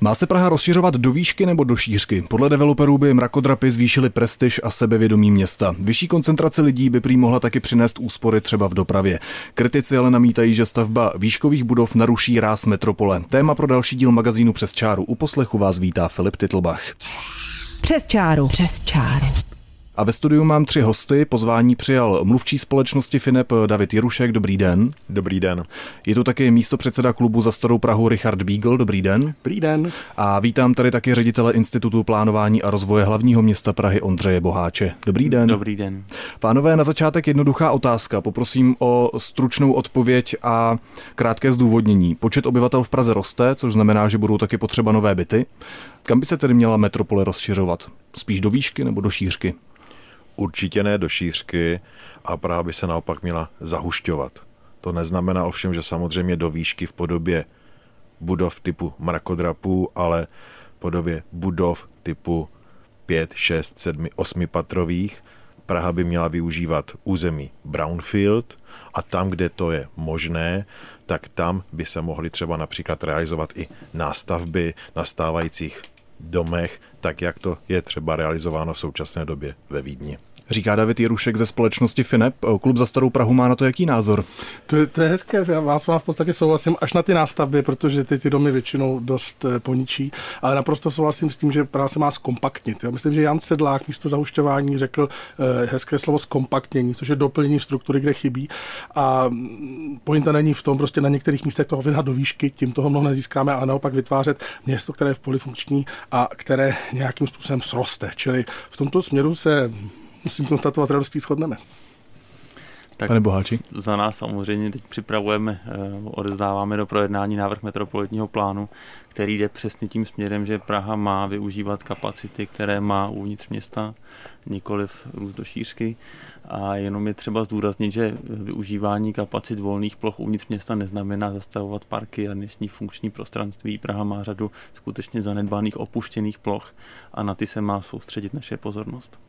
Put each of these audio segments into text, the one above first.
Má se Praha rozšiřovat do výšky nebo do šířky? Podle developerů by mrakodrapy zvýšily prestiž a sebevědomí města. Vyšší koncentrace lidí by prý mohla taky přinést úspory třeba v dopravě. Kritici ale namítají, že stavba výškových budov naruší ráz metropole. Téma pro další díl magazínu Přes čáru. U poslechu vás vítá Filip Titlbach. Přes čáru. Přes čáru. A ve studiu mám tři hosty. Pozvání přijal mluvčí společnosti Finep David Jirušek. Dobrý den. Dobrý den. Je tu taky místo předseda klubu za starou Prahu Richard Beagle. Dobrý den. Dobrý den. A vítám tady taky ředitele Institutu plánování a rozvoje hlavního města Prahy Ondřeje Boháče. Dobrý den. Dobrý den. Pánové, na začátek jednoduchá otázka. Poprosím o stručnou odpověď a krátké zdůvodnění. Počet obyvatel v Praze roste, což znamená, že budou taky potřeba nové byty. Kam by se tedy měla metropole rozšiřovat? Spíš do výšky nebo do šířky? Určitě ne do šířky a Praha by se naopak měla zahušťovat. To neznamená ovšem, že samozřejmě do výšky v podobě budov typu mrakodrapů, ale v podobě budov typu 5, 6, 7, 8 patrových. Praha by měla využívat území Brownfield a tam, kde to je možné, tak tam by se mohly třeba například realizovat i nástavby na stávajících domech, tak jak to je třeba realizováno v současné době ve Vídni. Říká David Jirušek ze společnosti FINEP. Klub za starou Prahu má na to jaký názor? To, je, to je hezké, já vás vám v podstatě souhlasím až na ty nástavby, protože ty, ty domy většinou dost eh, poničí, ale naprosto souhlasím s tím, že Praha se má zkompaktnit. Já myslím, že Jan Sedlák místo zahušťování řekl eh, hezké slovo zkompaktnění, což je doplnění struktury, kde chybí. A mm, pointa není v tom, prostě na některých místech toho vyhnat do výšky, tím toho mnoho nezískáme, ale naopak vytvářet město, které je v polifunkční a které nějakým způsobem sroste. Čili v tomto směru se musím konstatovat, s radostí shodneme. Tak Pane Boháči? Za nás samozřejmě teď připravujeme, eh, odezdáváme do projednání návrh metropolitního plánu, který jde přesně tím směrem, že Praha má využívat kapacity, které má uvnitř města, nikoliv růst do šířky. A jenom je třeba zdůraznit, že využívání kapacit volných ploch uvnitř města neznamená zastavovat parky a dnešní funkční prostranství. Praha má řadu skutečně zanedbaných opuštěných ploch a na ty se má soustředit naše pozornost.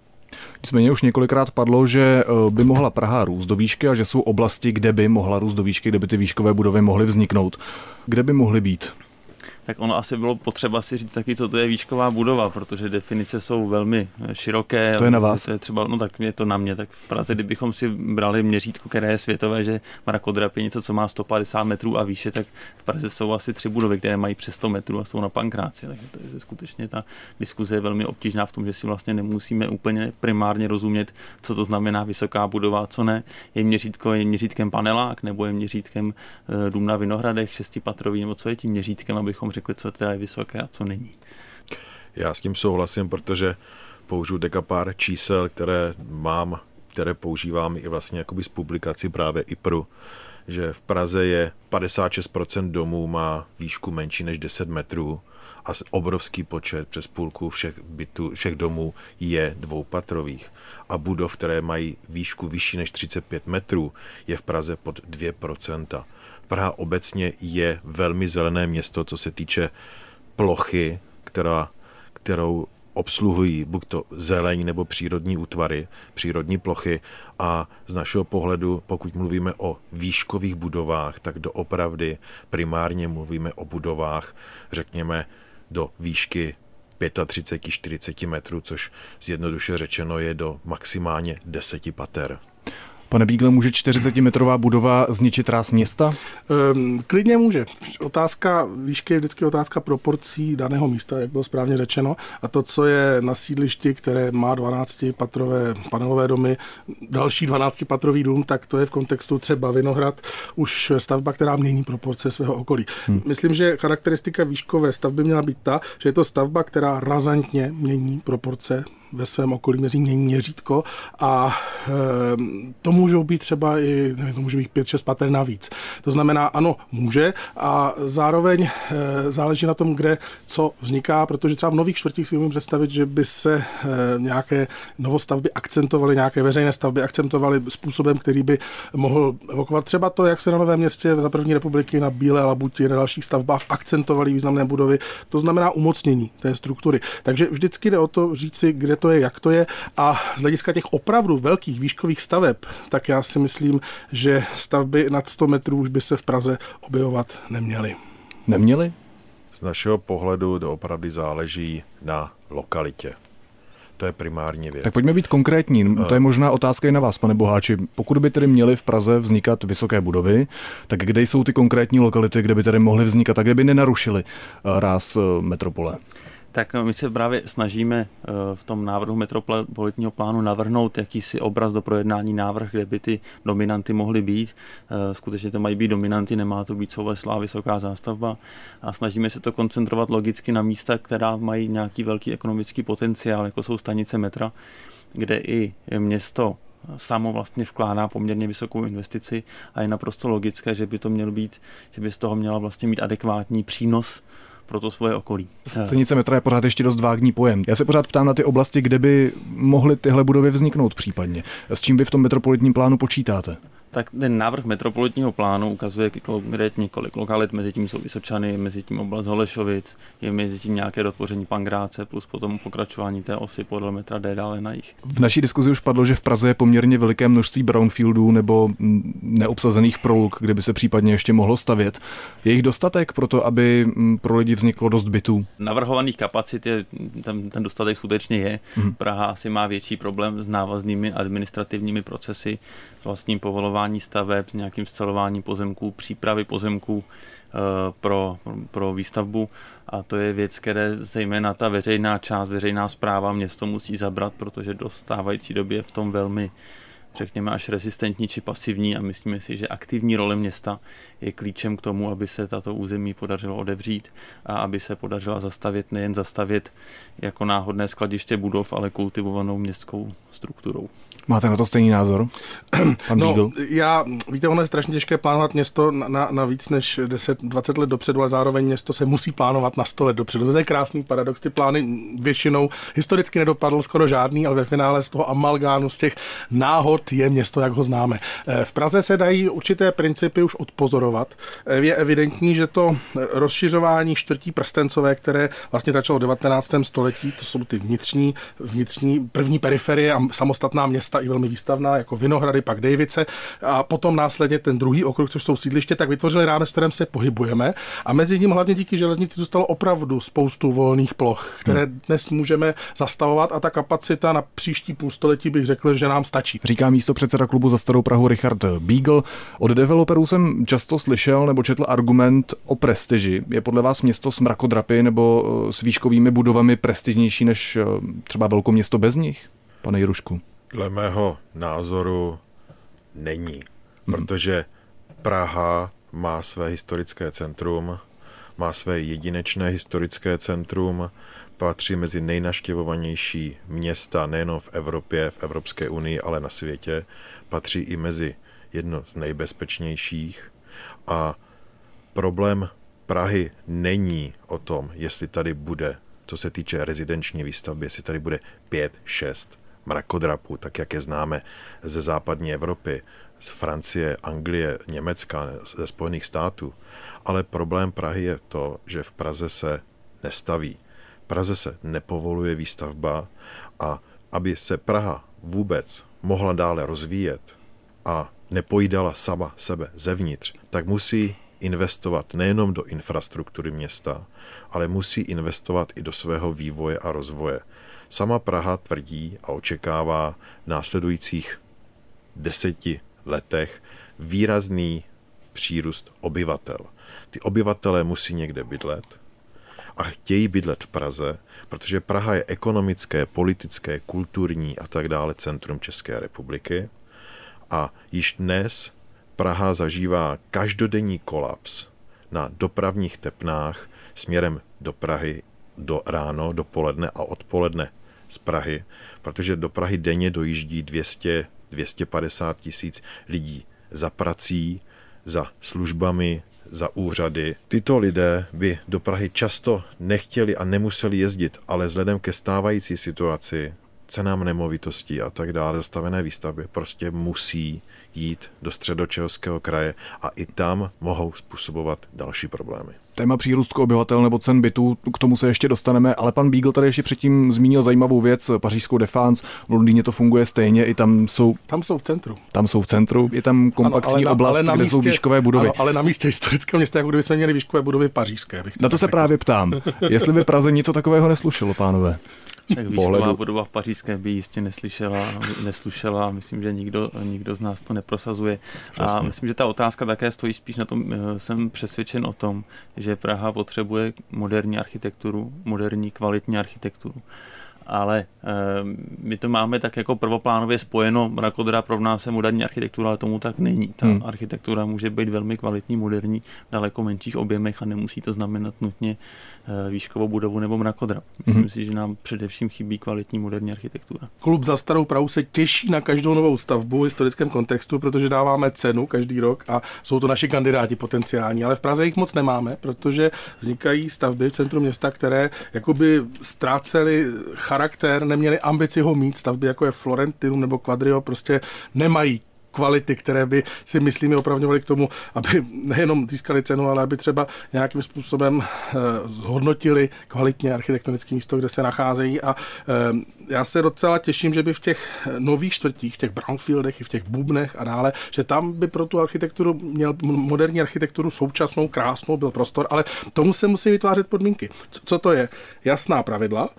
Nicméně už několikrát padlo, že eh, by mohla Praha růst do výšky a že jsou oblasti, kde by mohla růst do výšky, kde by ty výškové budovy mohly vzniknout. Kde by mohly být? Tak ono asi bylo potřeba si říct taky, co to je výšková budova, protože definice jsou velmi široké. To je na vás. To je třeba, no tak je to na mě, tak v Praze, kdybychom si brali měřítko, které je světové, že mrakodrap je něco, co má 150 metrů a výše, tak v Praze jsou asi tři budovy, které mají přes 100 metrů a jsou na pankráci. Takže to je skutečně ta diskuze je velmi obtížná v tom, že si vlastně nemusíme úplně primárně rozumět, co to znamená vysoká budova, co ne. Je měřítko, je měřítkem panelák nebo je měřítkem eh, dům na Vinohradech, šestipatrový, nebo co je tím měřítkem, abychom řekli, co teda je vysoké a co není. Já s tím souhlasím, protože použiju deka pár čísel, které mám, které používám i vlastně jakoby z publikací právě i pro že v Praze je 56% domů má výšku menší než 10 metrů a obrovský počet přes půlku všech bytů, všech domů je dvoupatrových. A budov, které mají výšku vyšší než 35 metrů, je v Praze pod 2%. Praha obecně je velmi zelené město, co se týče plochy, která, kterou obsluhují buď to zeleň nebo přírodní útvary, přírodní plochy a z našeho pohledu, pokud mluvíme o výškových budovách, tak doopravdy primárně mluvíme o budovách, řekněme, do výšky 35-40 metrů, což zjednoduše řečeno je do maximálně 10 pater. Pane Bígle, může 40-metrová budova zničit ráz města? Um, klidně může. Otázka výšky je vždycky otázka proporcí daného místa, jak bylo správně řečeno. A to, co je na sídlišti, které má 12-patrové panelové domy, další 12-patrový dům, tak to je v kontextu třeba Vinohrad už stavba, která mění proporce svého okolí. Hmm. Myslím, že charakteristika výškové stavby měla být ta, že je to stavba, která razantně mění proporce ve svém okolí mezi mění měřítko a e, to můžou být třeba i, nevím, to může být 5-6 pater navíc. To znamená, ano, může a zároveň e, záleží na tom, kde co vzniká, protože třeba v nových čtvrtích si umím představit, že by se e, nějaké novostavby akcentovaly, nějaké veřejné stavby akcentovaly způsobem, který by mohl evokovat třeba to, jak se na Novém městě za první republiky na Bílé Labuti a dalších stavbách akcentovaly významné budovy. To znamená umocnění té struktury. Takže vždycky jde o to říci, kde to je, jak to je a z hlediska těch opravdu velkých výškových staveb, tak já si myslím, že stavby nad 100 metrů už by se v Praze objevovat neměly. Neměly? Z našeho pohledu doopravdy záleží na lokalitě. To je primární věc. Tak pojďme být konkrétní. To je možná otázka i na vás, pane Boháči. Pokud by tedy měly v Praze vznikat vysoké budovy, tak kde jsou ty konkrétní lokality, kde by tedy mohly vznikat a kde by nenarušily eh, ráz eh, metropole? Tak my se právě snažíme eh, v tom návrhu metropolitního plánu navrhnout jakýsi obraz do projednání návrh, kde by ty dominanty mohly být. Eh, skutečně to mají být dominanty, nemá to být souveslá vysoká zástavba. A snažíme se to koncentrovat logicky na místa, která mají nějaký velký ekonomický potenciál, jako jsou stanice metra, kde i město samo vlastně vkládá poměrně vysokou investici a je naprosto logické, že by to mělo být, že by z toho měla vlastně mít adekvátní přínos pro to svoje okolí. Stanice metra je pořád ještě dost vágní pojem. Já se pořád ptám na ty oblasti, kde by mohly tyhle budovy vzniknout případně. S čím vy v tom metropolitním plánu počítáte? Tak ten návrh metropolitního plánu ukazuje konkrétně kolik lokalit, mezi tím jsou Vysočany, mezi tím oblast Holešovic, je mezi tím nějaké dotvoření Pangráce, plus potom pokračování té osy podle metra D dále na jich. V naší diskuzi už padlo, že v Praze je poměrně veliké množství brownfieldů nebo neobsazených proluk, kde by se případně ještě mohlo stavět. Je jich dostatek pro to, aby pro lidi vzniklo dost bytů? Navrhovaných kapacit je, ten, ten dostatek skutečně je. Hmm. Praha asi má větší problém s návaznými administrativními procesy, s vlastním povolováním plánování staveb, nějakým scelování pozemků, přípravy pozemků eh, pro, pro výstavbu. A to je věc, které zejména ta veřejná část, veřejná zpráva město musí zabrat, protože do stávající doby je v tom velmi řekněme, až rezistentní či pasivní a myslíme si, že aktivní role města je klíčem k tomu, aby se tato území podařilo odevřít a aby se podařila zastavit, nejen zastavit jako náhodné skladiště budov, ale kultivovanou městskou strukturou. Máte na to stejný názor? Pan no, Beagle? já, víte, ono je strašně těžké plánovat město na, na, na víc než 10-20 let dopředu, ale zároveň město se musí plánovat na 100 let dopředu. To je krásný paradox. Ty plány většinou historicky nedopadl skoro žádný, ale ve finále z toho amalgánu, z těch náhod je město, jak ho známe. Eh, v Praze se dají určité principy už odpozorovat. Eh, je evidentní, že to rozšiřování čtvrtí prstencové, které vlastně začalo v 19. století, to jsou ty vnitřní, vnitřní první periferie a samostatná města, i velmi výstavná, jako Vinohrady, pak Davice a potom následně ten druhý okruh, což jsou sídliště, tak vytvořili rámec, v kterém se pohybujeme a mezi ním hlavně díky železnici zůstalo opravdu spoustu volných ploch, které hmm. dnes můžeme zastavovat a ta kapacita na příští půlstoletí bych řekl, že nám stačí. Říká místo předseda klubu za Starou Prahu Richard Beagle. Od developerů jsem často slyšel nebo četl argument o prestiži. Je podle vás město s mrakodrapy nebo eh, s výškovými budovami prestižnější než eh, třeba velkoměsto bez nich? Pane Jirušku. Dle mého názoru není, hmm. protože Praha má své historické centrum, má své jedinečné historické centrum, patří mezi nejnaštěvovanější města nejen v Evropě, v Evropské unii, ale na světě. Patří i mezi jedno z nejbezpečnějších a problém Prahy není o tom, jestli tady bude, co se týče rezidenční výstavby, jestli tady bude 5, 6 mrakodrapu, tak jak je známe ze západní Evropy, z Francie, Anglie, Německa, ze Spojených států. Ale problém Prahy je to, že v Praze se nestaví. Praze se nepovoluje výstavba a aby se Praha vůbec mohla dále rozvíjet a nepojídala sama sebe zevnitř, tak musí investovat nejenom do infrastruktury města, ale musí investovat i do svého vývoje a rozvoje. Sama Praha tvrdí a očekává v následujících deseti letech výrazný přírůst obyvatel. Ty obyvatelé musí někde bydlet a chtějí bydlet v Praze, protože Praha je ekonomické, politické, kulturní a tak dále centrum České republiky. A již dnes Praha zažívá každodenní kolaps na dopravních tepnách směrem do Prahy do ráno, dopoledne a odpoledne z Prahy, protože do Prahy denně dojíždí 200, 250 tisíc lidí za prací, za službami, za úřady. Tyto lidé by do Prahy často nechtěli a nemuseli jezdit, ale vzhledem ke stávající situaci, cenám nemovitostí a tak dále, zastavené výstavby, prostě musí jít do středočeského kraje a i tam mohou způsobovat další problémy. Téma přírůstku obyvatel nebo cen bytů, k tomu se ještě dostaneme, ale pan Beagle tady ještě předtím zmínil zajímavou věc, pařížskou Defense, v Londýně to funguje stejně, i tam jsou... Tam jsou v centru. Tam jsou v centru, je tam kompaktní ano, na, oblast, kde místě, jsou výškové budovy. Ano, ale na místě historického města, jako kdyby jsme měli výškové budovy v pařížské. na to se řekl. právě ptám, jestli by Praze něco takového neslušelo, pánové. Tak výšková budova v pařížském by jistě neslyšela, neslušela. Myslím, že nikdo, nikdo z nás to neprosazuje. Přesně. A myslím, že ta otázka také stojí spíš na tom, eh, jsem přesvědčen o tom, že Praha potřebuje moderní architekturu, moderní kvalitní architekturu ale e, my to máme tak jako prvoplánově spojeno, Rakodra pro nás je moderní architektura, ale tomu tak není. Ta hmm. architektura může být velmi kvalitní, moderní, v daleko menších objemech a nemusí to znamenat nutně e, výškovou budovu nebo mrakodra. Myslím hmm. si, že nám především chybí kvalitní moderní architektura. Klub za starou Prahu se těší na každou novou stavbu v historickém kontextu, protože dáváme cenu každý rok a jsou to naši kandidáti potenciální, ale v Praze jich moc nemáme, protože vznikají stavby v centru města, které jakoby ztrácely charakter, neměli ambici ho mít, stavby jako je Florentinum nebo Quadrio prostě nemají kvality, které by si myslíme opravňovaly k tomu, aby nejenom získali cenu, ale aby třeba nějakým způsobem eh, zhodnotili kvalitně architektonické místo, kde se nacházejí. A eh, já se docela těším, že by v těch nových čtvrtích, v těch brownfieldech i v těch bubnech a dále, že tam by pro tu architekturu měl moderní architekturu současnou, krásnou byl prostor, ale tomu se musí vytvářet podmínky. Co to je? Jasná pravidla,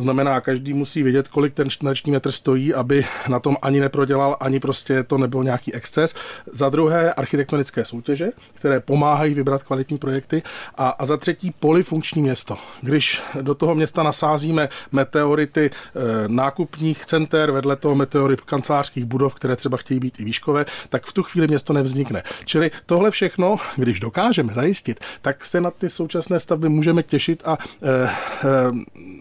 to znamená, každý musí vědět, kolik ten čtvereční metr stojí, aby na tom ani neprodělal, ani prostě to nebyl nějaký exces. Za druhé, architektonické soutěže, které pomáhají vybrat kvalitní projekty. A, a za třetí, polifunkční město. Když do toho města nasázíme meteority e, nákupních center, vedle toho meteory kancelářských budov, které třeba chtějí být i výškové, tak v tu chvíli město nevznikne. Čili tohle všechno, když dokážeme zajistit, tak se na ty současné stavby můžeme těšit a e, e,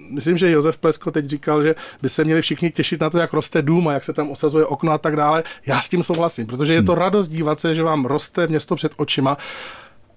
myslím, že Josef Plesko teď říkal, že by se měli všichni těšit na to, jak roste dům a jak se tam osazuje okno a tak dále. Já s tím souhlasím, protože je to radost dívat se, že vám roste město před očima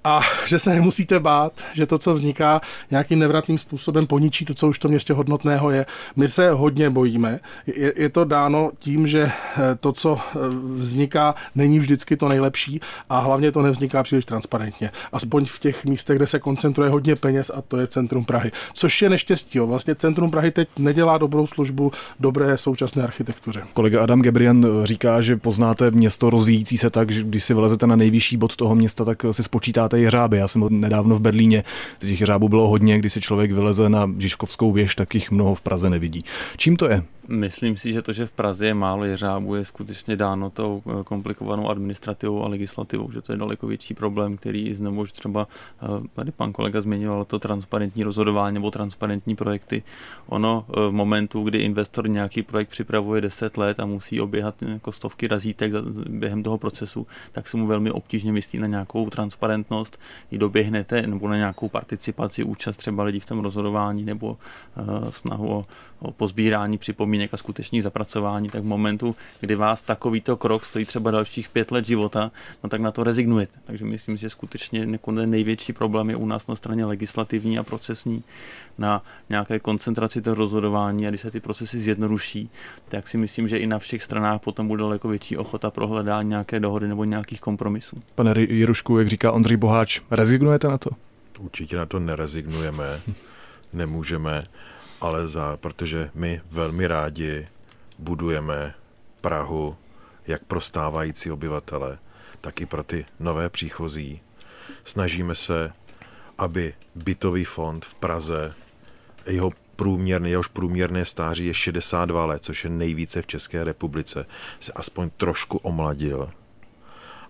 a že se nemusíte bát, že to, co vzniká, nějakým nevratným způsobem poničí to, co už to městě hodnotného je. My se hodně bojíme. Je, je to dáno tím, že eh, to, co eh, vzniká, není vždycky to nejlepší a hlavně to nevzniká příliš transparentně. Aspoň v těch místech, kde se koncentruje hodně peněz a to je centrum Prahy. Což je neštěstí. Jo. Vlastně centrum Prahy teď nedělá dobrou službu dobré současné architektuře. Kolega Adam Gebrian říká, že poznáte město rozvíjící se tak, že když si vylezete na nejvyšší bod toho města, tak si spočítáte máte jeřáby. Já jsem nedávno v Berlíně, těch jeřábů bylo hodně, když si člověk vyleze na Žižkovskou věž, tak jich mnoho v Praze nevidí. Čím to je? Myslím si, že to, že v Praze je málo jeřábů, je skutečně dáno tou eh, komplikovanou administrativou a legislativou, že to je daleko větší problém, který znemož třeba eh, tady pan kolega zmiňoval to transparentní rozhodování nebo transparentní projekty. Ono eh, v momentu, kdy investor nějaký projekt připravuje 10 let a musí oběhat jako stovky razítek během toho procesu, tak se mu velmi obtížně myslí na nějakou transparentnost, i doběhnete nebo na nějakou participaci, účast třeba lidí v tom rozhodování nebo snahu o, o pozbírání připomínek a skutečných zapracování, tak v momentu, kdy vás takovýto krok stojí třeba dalších pět let života, no tak na to rezignujete. Takže myslím, že skutečně největší problém je u nás na straně legislativní a procesní, na nějaké koncentraci toho rozhodování a když se ty procesy zjednoduší, tak si myslím, že i na všech stranách potom bude daleko větší ochota pro hledání nějaké dohody nebo nějakých kompromisů. Pane Jirušku, jak říká Ondřej Boháč, rezignujete na to? Určitě na to nerezignujeme, nemůžeme ale za, protože my velmi rádi budujeme Prahu jak pro stávající obyvatele, tak i pro ty nové příchozí. Snažíme se, aby bytový fond v Praze, jeho průměrný, jehož průměrné stáří je 62 let, což je nejvíce v České republice, se aspoň trošku omladil.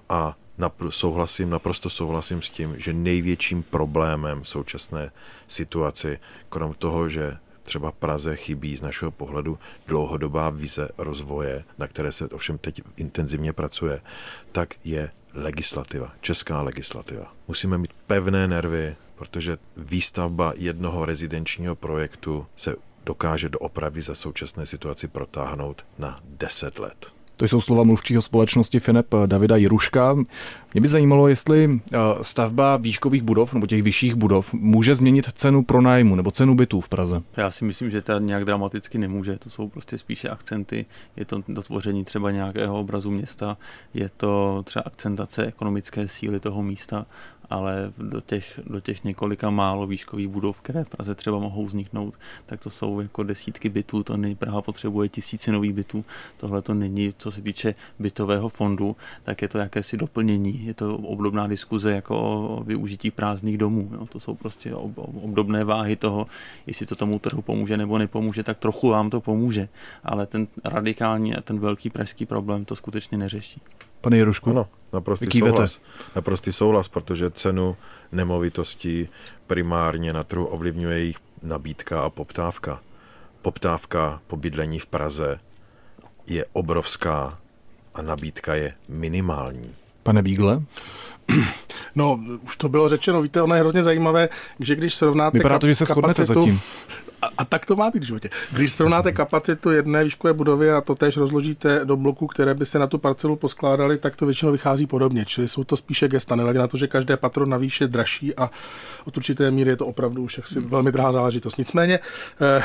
A napr- souhlasím, naprosto souhlasím s tím, že největším problémem současné situaci, krom toho, že třeba Praze chybí z našeho pohledu dlouhodobá vize rozvoje, na které se ovšem teď intenzivně pracuje, tak je legislativa, česká legislativa. Musíme mít pevné nervy, protože výstavba jednoho rezidenčního projektu se dokáže do opravy za současné situaci protáhnout na 10 let. To jsou slova mluvčího společnosti Finep Davida Jiruška. Mě by zajímalo, jestli eh, stavba výškových budov nebo těch vyšších budov může změnit cenu pronájmu nebo cenu bytů v Praze. Já si myslím, že to nějak dramaticky nemůže. To jsou prostě spíše akcenty. Je to dotvoření třeba nějakého obrazu města, je to třeba akcentace ekonomické síly toho místa ale do těch, do těch několika málo výškových budov, které v Praze třeba mohou vzniknout, tak to jsou jako desítky bytů, to není, Praha potřebuje tisíce nových bytů, tohle to není, co se týče bytového fondu, tak je to jakési doplnění, je to obdobná diskuze jako o využití prázdných domů, jo. to jsou prostě obdobné váhy toho, jestli to tomu trhu pomůže nebo nepomůže, tak trochu vám to pomůže, ale ten radikální a ten velký pražský problém to skutečně neřeší. Pane Jerušku? Ano, naprostý souhlas. Naprostý souhlas, protože cenu nemovitostí primárně na trhu ovlivňuje jejich nabídka a poptávka. Poptávka po bydlení v Praze je obrovská a nabídka je minimální. Pane Bígle? No, už to bylo řečeno, víte, ono je hrozně zajímavé, že když srovnáte Vypadá to, že se shodnete zatím. A, a tak to má být v životě. Když srovnáte kapacitu jedné výškové budovy a to tež rozložíte do bloků, které by se na tu parcelu poskládaly, tak to většinou vychází podobně. Čili jsou to spíše gesta, nehledě na to, že každé patro navíc je dražší a od určité míry je to opravdu už jaksi velmi drahá záležitost. Nicméně eh,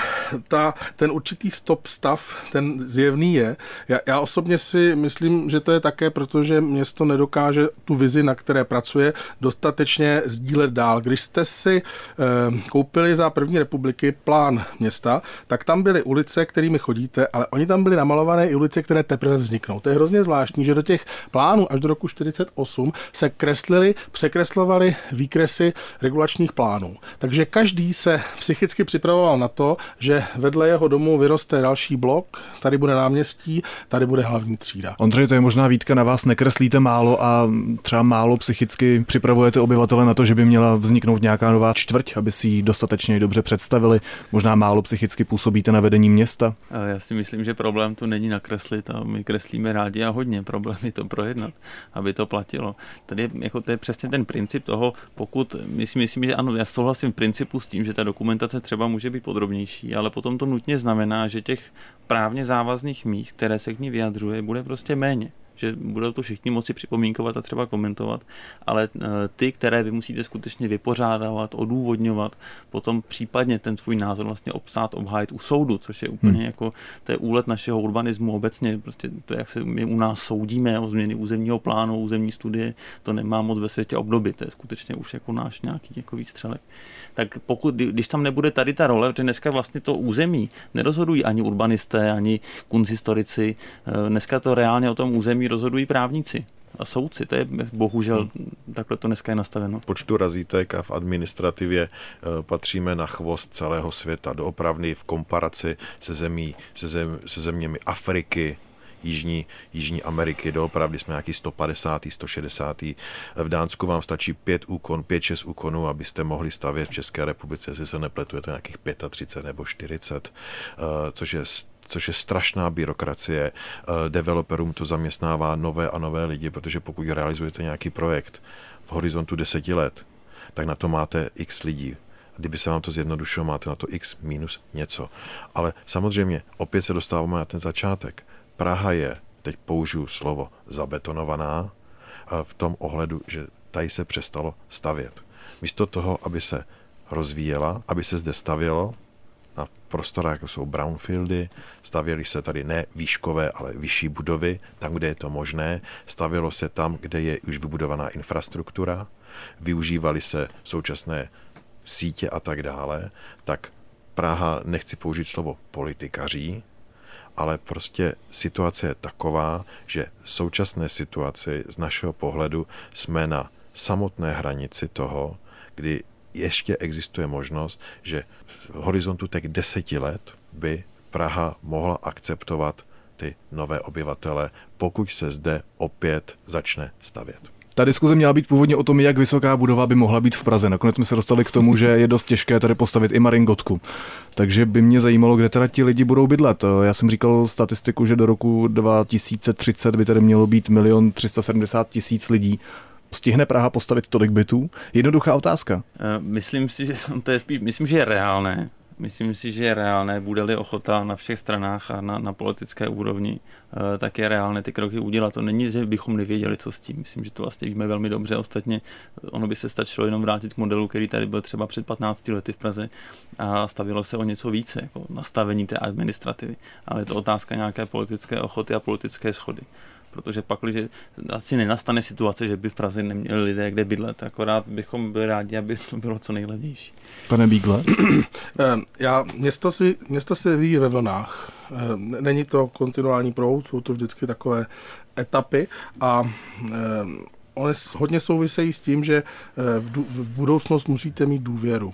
ta, ten určitý stop stav, ten zjevný je. Já, já osobně si myslím, že to je také, protože město nedokáže tu vizi, na které pracuje, dostatečně sdílet dál. Když jste si eh, koupili za první republiky plán města, tak tam byly ulice, kterými chodíte, ale oni tam byly namalované i ulice, které teprve vzniknou. To je hrozně zvláštní, že do těch plánů až do roku 48 se kreslili, překreslovaly výkresy regulačních plánů. Takže každý se psychicky připravoval na to, že vedle jeho domu vyroste další blok, tady bude náměstí, tady bude hlavní třída. Ondřej, to je možná výtka na vás, nekreslíte málo a třeba málo psychicky připravujete obyvatele na to, že by měla vzniknout nějaká nová čtvrť, aby si ji dostatečně dobře představili možná málo psychicky působíte na vedení města? Já si myslím, že problém tu není nakreslit a my kreslíme rádi a hodně. Problém je to projednat, aby to platilo. Tady jako to je přesně ten princip toho, pokud my si myslím, že ano, já souhlasím v principu s tím, že ta dokumentace třeba může být podrobnější, ale potom to nutně znamená, že těch právně závazných míst, které se k ní vyjadřuje, bude prostě méně že budou to všichni moci připomínkovat a třeba komentovat, ale eh, ty, které vy musíte skutečně vypořádávat, odůvodňovat, potom případně ten svůj názor vlastně obsát, obhájit u soudu, což je úplně hmm. jako, to je úlet našeho urbanismu obecně, prostě to, jak se my u nás soudíme o změny územního plánu, územní studie, to nemá moc ve světě obdoby, to je skutečně už jako náš nějaký jako výstřelek. Tak pokud, když tam nebude tady ta role, protože dneska vlastně to území nerozhodují ani urbanisté, ani kunzhistorici, eh, dneska to reálně o tom území rozhodují právníci a soudci. To je bohužel hmm. takhle to dneska je nastaveno. Počtu razítek a v administrativě e, patříme na chvost celého světa. Doopravdy v komparaci se, zemí, se, zem, se zeměmi Afriky, Jižní, Jižní Ameriky, doopravdy jsme nějaký 150. 160. V Dánsku vám stačí 5 úkon, 5-6 úkonů, abyste mohli stavět v České republice, jestli se nepletu, je to nějakých 35 nebo 40, e, což je což je strašná byrokracie. Eh, developerům to zaměstnává nové a nové lidi, protože pokud realizujete nějaký projekt v horizontu deseti let, tak na to máte x lidí. Kdyby se vám to zjednodušilo, máte na to x minus něco. Ale samozřejmě, opět se dostáváme na ten začátek. Praha je, teď použiju slovo, zabetonovaná eh, v tom ohledu, že tady se přestalo stavět. Místo toho, aby se rozvíjela, aby se zde stavělo, na prostorách, jako jsou brownfieldy, stavěly se tady ne výškové, ale vyšší budovy, tam, kde je to možné, stavělo se tam, kde je už vybudovaná infrastruktura, využívaly se současné sítě a tak dále, tak Praha, nechci použít slovo politikaří, ale prostě situace je taková, že v současné situaci z našeho pohledu jsme na samotné hranici toho, kdy ještě existuje možnost, že v horizontu těch deseti let by Praha mohla akceptovat ty nové obyvatele, pokud se zde opět začne stavět. Ta diskuze měla být původně o tom, jak vysoká budova by mohla být v Praze. Nakonec jsme se dostali k tomu, že je dost těžké tady postavit i Maringotku. Takže by mě zajímalo, kde teda ti lidi budou bydlet. Já jsem říkal statistiku, že do roku 2030 by tady mělo být milion 370 tisíc lidí. Stihne Praha postavit tolik bytů? Jednoduchá otázka. Eh, myslím si, že to je spíš, myslím, že je reálné, Myslím si, že je reálné, bude-li ochota na všech stranách a na, na politické úrovni, eh, tak je reálné ty kroky udělat. To není, že bychom nevěděli, co s tím. Myslím, že to vlastně víme velmi dobře. Ostatně ono by se stačilo jenom vrátit k modelu, který tady byl třeba před 15 lety v Praze a stavilo se o něco více, jako nastavení té administrativy. Ale je to otázka nějaké politické ochoty a politické schody protože pak, že asi nenastane situace, že by v Praze neměli lidé kde bydlet, akorát bychom byli rádi, aby to bylo co nejlevnější. Pane Bígle? Eh, já, město, si, město se vyvíjí ve vlnách. Eh, není to kontinuální proud, jsou to vždycky takové etapy a eh, one hodně souvisejí s tím, že v budoucnost musíte mít důvěru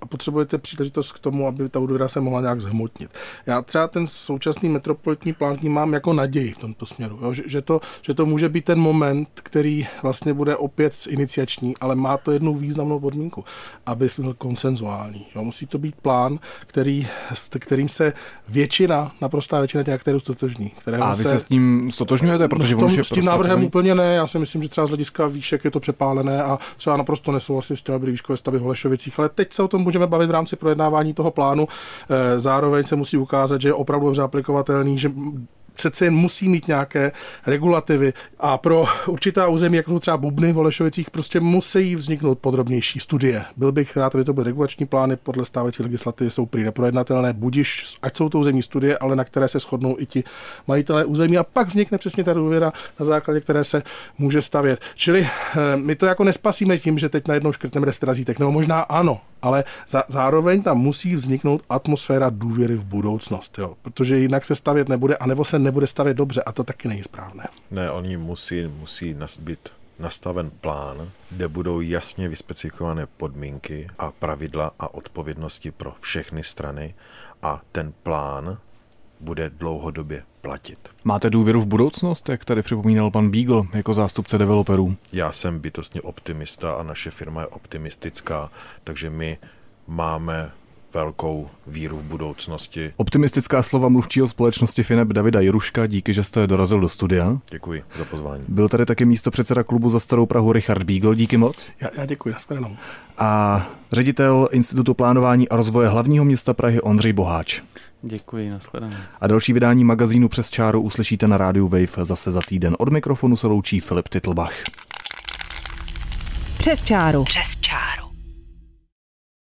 a potřebujete příležitost k tomu, aby ta úvěra se mohla nějak zhmotnit. Já třeba ten současný metropolitní plán mám jako naději v tomto směru, jo? Že, že, to, že to může být ten moment, který vlastně bude opět iniciační, ale má to jednu významnou podmínku, aby byl konsenzuální. Jo? Musí to být plán, který, s kterým se většina, naprostá většina těch aktérů stotožní. A vy se, se s tím stotožňujete? Protože no, s, tom, s tím návrhem úplně ne. Já si myslím, že třeba z hlediska výšek je to přepálené a třeba naprosto nesouhlasím s tím, aby výškové stavy v Holešovicích, ale teď se o tom můžeme bavit v rámci projednávání toho plánu. Eh, zároveň se musí ukázat, že je opravdu dobře aplikovatelný, že přece jen musí mít nějaké regulativy a pro určitá území, jako třeba Bubny v Olešovicích, prostě musí vzniknout podrobnější studie. Byl bych rád, aby to byly regulační plány podle stávající legislativy, jsou prý neprojednatelné, budiš, ať jsou to územní studie, ale na které se shodnou i ti majitelé území a pak vznikne přesně ta důvěra, na základě které se může stavět. Čili eh, my to jako nespasíme tím, že teď najednou škrtneme restrazítek, nebo možná ano, ale za, zároveň tam musí vzniknout atmosféra důvěry v budoucnost, jo? protože jinak se stavět nebude, anebo se nebude stavět dobře a to taky není správné. Ne, oni musí, musí být nastaven plán, kde budou jasně vyspecifikované podmínky a pravidla a odpovědnosti pro všechny strany a ten plán bude dlouhodobě platit. Máte důvěru v budoucnost, jak tady připomínal pan Beagle jako zástupce developerů? Já jsem bytostně optimista a naše firma je optimistická, takže my máme velkou víru v budoucnosti. Optimistická slova mluvčího společnosti Fineb Davida Jiruška, díky, že jste dorazil do studia. Děkuji za pozvání. Byl tady taky místo předseda klubu za Starou Prahu Richard Beagle, díky moc. Já, já děkuji, nashledanou. A ředitel Institutu plánování a rozvoje hlavního města Prahy Ondřej Boháč. Děkuji, nashledanou. A další vydání magazínu Přes čáru uslyšíte na rádiu Wave zase za týden. Od mikrofonu se loučí Filip Titlbach. Přes čáru. Přes čáru.